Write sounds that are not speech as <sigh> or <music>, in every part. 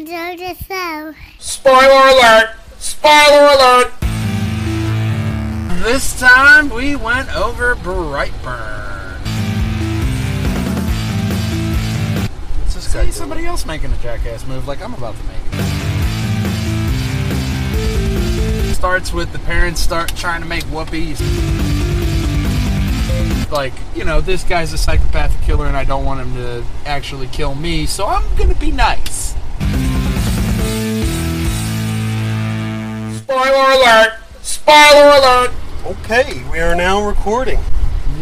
Enjoy the show. Spoiler alert! Spoiler alert! This time we went over Brightburn. What's this guy See somebody else making a jackass move like I'm about to make. Starts with the parents start trying to make Whoopi. Like, you know, this guy's a psychopathic killer and I don't want him to actually kill me, so I'm gonna be nice. Spoiler alert! Spoiler alert! Okay, we are now recording.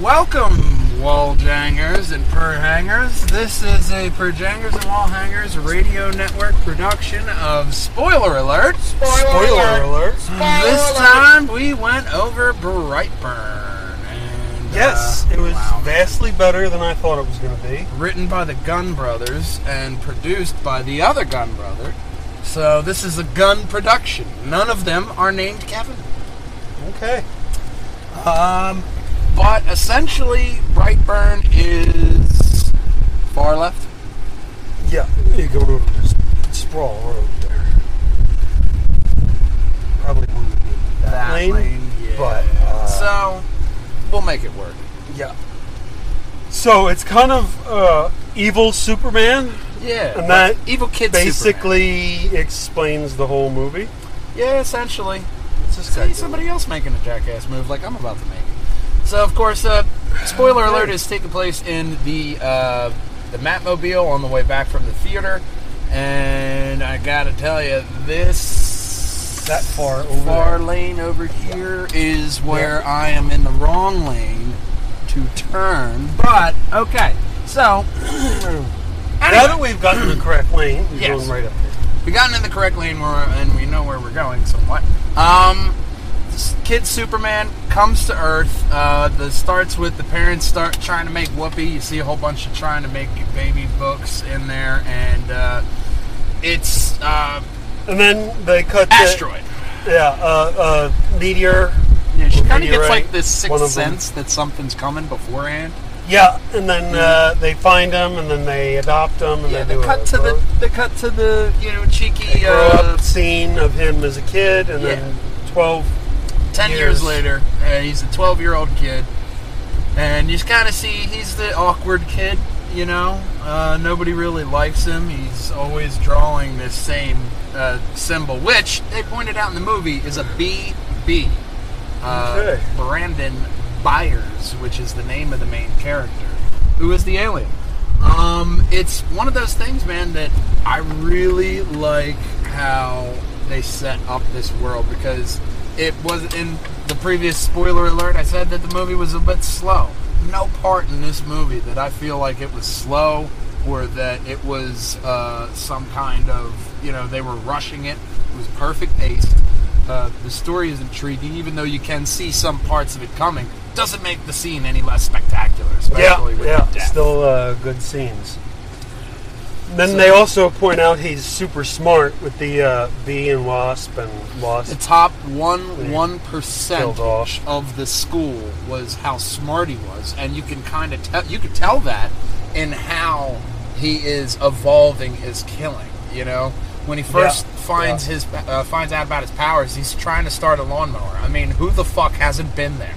Welcome, wall jangers and per hangers. This is a per jangers and wall hangers radio network production of Spoiler Alert. Spoiler alert. this time we went over Brightburn. And, Yes, uh, it was wow. vastly better than I thought it was going to be. written by the Gunn Brothers and produced by the other Gunn Brother. So this is a Gunn production. None of them are named Kevin. Okay. Um, but essentially, Brightburn is far left. Yeah, you go to this sprawl road there. Probably wouldn't be that, lane, yeah. but uh, so we'll make it work. yeah. So it's kind of uh, evil Superman. Yeah, And that evil kid Superman. Basically explains the whole movie. Yeah, essentially. This guy See somebody else making a jackass move like I'm about to make. So of course, uh, spoiler alert is taking place in the uh, the Mattmobile on the way back from the theater, and I gotta tell you, this That far over far there. lane over here is where I am in the wrong lane to turn. But okay, so <clears throat> <clears throat> Now that we've gotten the correct lane, we're Yes. going right up there. We've gotten in the correct lane where, and we know where we're going somewhat. Um, kid Superman comes to Earth. Uh, the starts with the parents start trying to make Whoopi. You see a whole bunch of trying to make baby books in there, and uh, it's uh, And then they cut asteroid. The, yeah, uh, uh, meteor. Yeah, she kind of gets like this sixth sense that something's coming beforehand. Yeah, and then uh, they find them, and then they adopt them, and Yeah, they do cut to the they cut to the you know cheeky grow uh, up scene of him as a kid, and Yeah. then twelve. 10 years, years. later, uh, he's a 12 year old kid. And you just kind of see he's the awkward kid, you know? Uh, nobody really likes him. He's always drawing this same uh, symbol, which they pointed out in the movie is a B B. Uh, Okay. Brandon Byers, which is the name of the main character, who is the alien. Um, it's one of those things, man, that I really like how they set up this world because it was in the previous spoiler alert. I said that the movie was a bit slow. No part in this movie that I feel like it was slow or that it was uh, some kind of you know they were rushing it. It was perfect paced. Uh, the story is intriguing, even though you can see some parts of it coming. Doesn't make the scene any less spectacular, Yeah, with yeah, the death. still uh, good scenes. Then So- they also point out he's super smart with the uh, bee and wasp and wasp. the top one one percent of the school was how smart he was, and you can kind of tell you could tell that in how he is evolving his killing. You know, when he first Yeah, finds yeah. his uh, finds out about his powers, he's trying to start a lawnmower. I mean, who the fuck hasn't been there?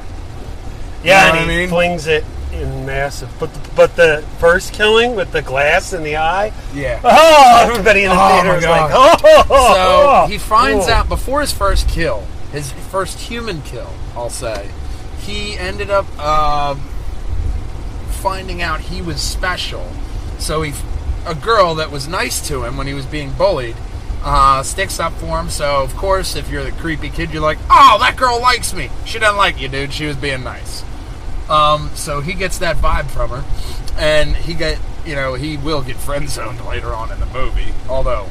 Yeah, You know and he I mean? flings it in massive. But the, but the first killing with the glass in the eye. Yeah. Oh, everybody in the Oh, theater was God. like, oh. So he finds oh. out before his first kill, his first human kill, I'll say, he ended up uh, finding out he was special. So he, a girl that was nice to him when he was being bullied, uh, sticks up for him. So of course, if you're the creepy kid, you're like, "Oh, that girl likes me. She doesn't like you, dude. She was being nice." Um, so he gets that vibe from her, and he get, you know, he will get friend zoned later on in the movie. Although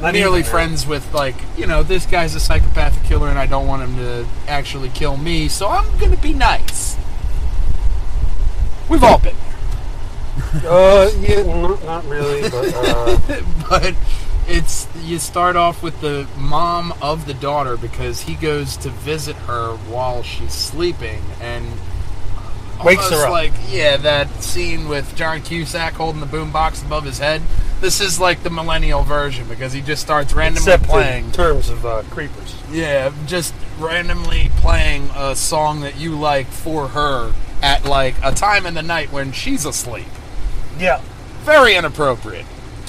Not nearly even, friends with like you know this guy's a psychopathic killer and I don't want him to actually kill me, so I'm gonna be nice. We've all been Uh, yeah, not, not really, but uh, <laughs> but it's you start off with the mom of the daughter because he goes to visit her while she's sleeping and Wakes her up. like yeah, that scene with John Cusack holding the boombox above his head. This is like the millennial version because he just starts randomly Except playing. in terms of uh, creepers. Yeah, just randomly playing a song that you like for her at like a time in the night when she's asleep. Yeah. Very inappropriate.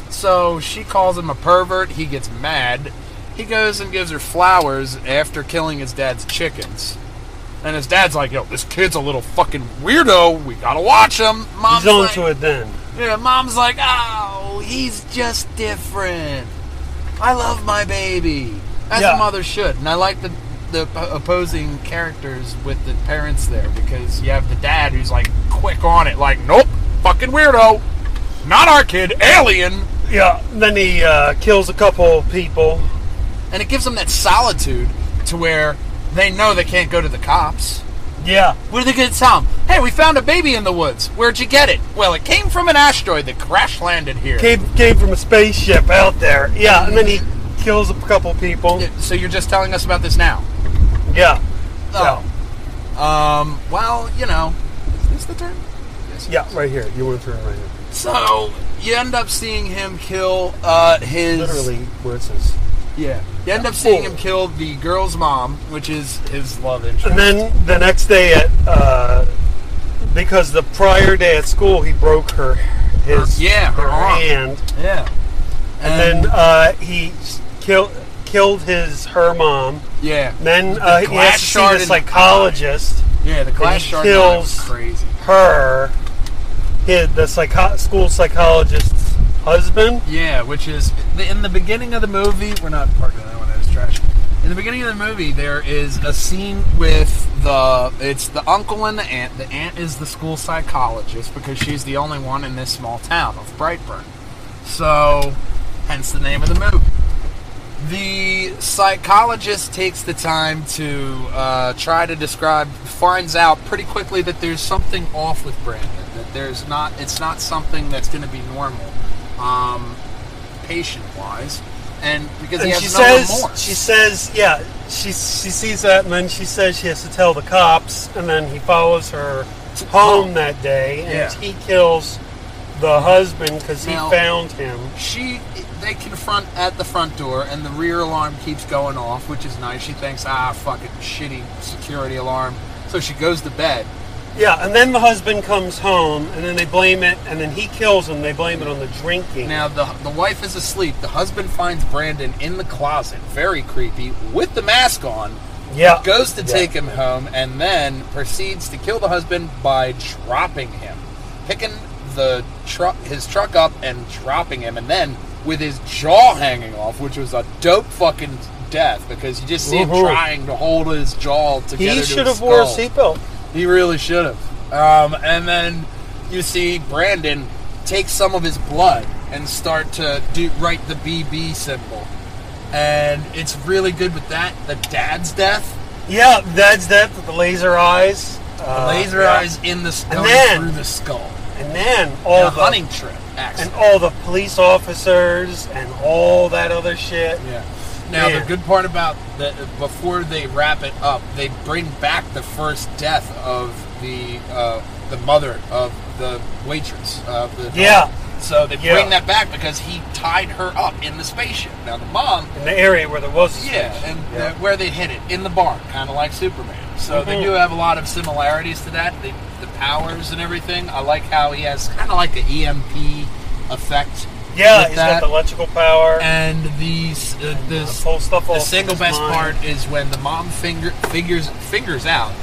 So she calls him a pervert. He gets mad. He goes and gives her flowers after killing his dad's chickens. And his dad's like, yo, this kid's a little fucking weirdo. We gotta watch him. Mom's He's on like, it then. Yeah, mom's like, oh, he's just different. I love my baby. As Yeah. a mother should. And I like the the opposing characters with the parents there because you have the dad who's like quick on it, like, nope, fucking weirdo. Not our kid, alien. Yeah. Then he uh, kills a couple people. And it gives them that solitude to where they know they can't go to the cops. Yeah. What are they going to tell them? Hey, we found a baby in the woods. Where'd you get it? Well, it came from an asteroid that crash landed here. Came, came from a spaceship out there. Yeah. And then he kills a couple people. So you're just telling us about this now? Yeah. Oh. Um, well, you know. Is this the turn? Yeah. Right here. You want to turn right here. So, you end up seeing him kill uh, his. Literally where it says. Yeah. You end up seeing him kill the girl's mom, which is his love interest. And then the next day at uh, because the prior day at school he broke her his Yeah, her arm. hand, yeah. and then uh, he killed killed his her mom. yeah. Then uh, he glass has to see the psychologist. Yeah, the glass he shard in the eye was kills- crazy. Her, the psycho- school psychologist's husband. Yeah, which is in the beginning of the movie. We're not parking that one as trash. In the beginning of the movie, there is a scene with the it's the uncle and the aunt. The aunt is the school psychologist because she's the only one in this small town of Brightburn. So, hence the name of the movie. The psychologist takes the time to uh, try to describe, finds out pretty quickly that there's something off with Brandon. There's not, it's not something that's going to be normal, um, patient-wise, and because he And has she no says, remorse. she says, yeah, she she sees that, and then she says she has to tell the cops, and then he follows her home that day, and Yeah. he kills the husband because he Now- found him. she they confront at the front door and the rear alarm keeps going off which is nice she thinks ah fucking shitty security alarm so she goes to bed Yeah, and then the husband comes home, and then they blame it, and then he kills him. They blame it on the drinking. now the the wife is asleep the husband finds brandon in the closet very creepy with the mask on yeah, goes to take him home and then proceeds to kill the husband by dropping him picking the truck his truck up and dropping him and then with his jaw hanging off which was a dope fucking death because you just see him Woohoo. trying to hold his jaw together He to should his have wore a skull. seatbelt. He really should have. Um, and then you see Brandon take some of his blood and start to do write the BB symbol, and it's really good with that. The dad's death, Yeah, dad's death with The laser eyes. the Uh, laser yeah. eyes in the then- through the skull, and then all the hunting trip. and all the police officers and all that other shit. Yeah. Now the good part about the before they wrap it up, they bring back the first death of the uh, the mother of the waitress of the Yeah. So they Yeah. bring that back because he tied her up in the spaceship. Now the mom, In the area where there was a yeah, station. and Yeah. uh, where they hid it in the barn, kind of like Superman. So they Mhm. do have a lot of similarities to that. The, the powers and everything. I like how he has kind of like the EMP effect. Yeah, he's that. got the electrical power. And these uh, and, this pull stuff the single best mind. part is when the mom finger figures figures out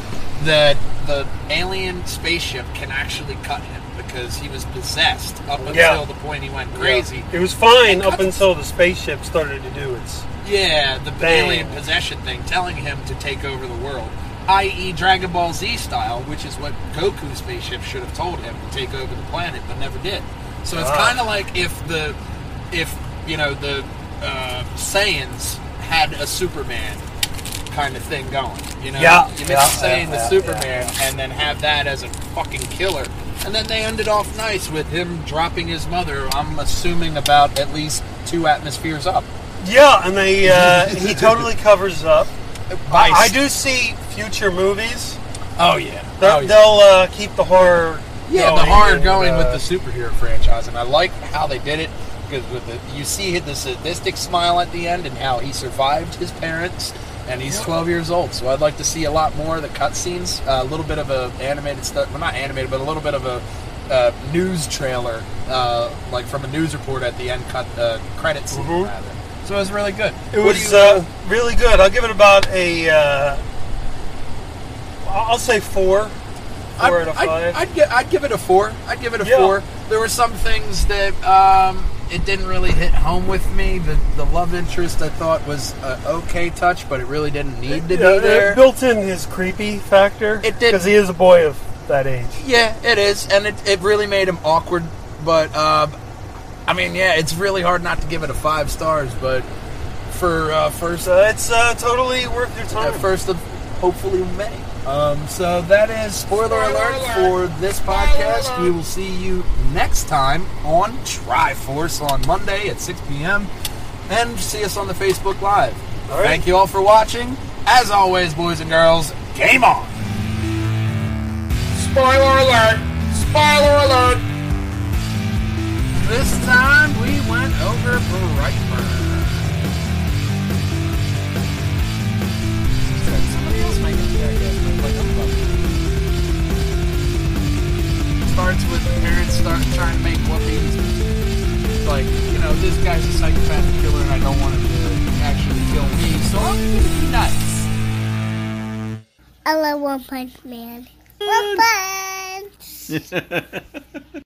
that the alien spaceship can actually cut him because he was possessed up until Yeah. the point he went crazy. It was fine up until the spaceship started to do its. Yeah, the Bang. alien possession thing, telling him to take over the world, i.e., Dragon Ball Z style, which is what Goku's spaceship should have told him to take over the planet, but never did. So it's Ah. kind of like if the, if you know the uh, Saiyans had a Superman kind of thing going. You know, Yeah, you mix yeah, Saiyan yeah, with yeah, Superman, and then have that as a fucking killer. And then they ended off nice with him dropping his mother. I'm assuming about at least two atmospheres up. Yeah, and they uh, he totally <laughs> covers up. By I do see future movies Oh yeah. They'll, Oh, yeah. they'll uh, keep the horror. Yeah, the going horror and, going uh, with the superhero franchise, and I like how they did it because with the you see the sadistic smile at the end and how he survived his parents, and he's 12 years old. So I'd like to see a lot more of the cutscenes, a little bit of a animated stuff, well not animated, but a little bit of a uh, news trailer, uh, like from a news report at the end cut uh, credit scene Mhm. So it was really good. It What was you- uh, really good. I'll give it about a. Uh, I'll say four. I'd, out of I'd. I'd, gi- I'd give it a four. I'd give it a Yeah. four. There were some things that um, it didn't really hit home with me. The the love interest I thought was a okay touch, but it really didn't need to Yeah, be it there. built in his creepy factor. It did. because he is a boy of that age. yeah, it is, and it, it really made him awkward. But uh, I mean, yeah, it's really hard not to give it a five stars. But for uh, first So it's uh, totally worth your uh, time. first of hopefully many. Um, so that is spoiler, Spoiler alert, alert. for this podcast. We will see you next time on Triforce on Monday at 6 p.m. and see us on the Facebook Live. All right. Thank you all for watching. As always, boys and girls, game on. Spoiler alert! Spoiler alert! This time we went over Brightburn. Start trying to make whoopies. Like, you know, this guy's a psychopathic killer and I don't want him to actually kill me, so I'm gonna be nice. I love One Punch Man. <laughs> One Punch! <laughs>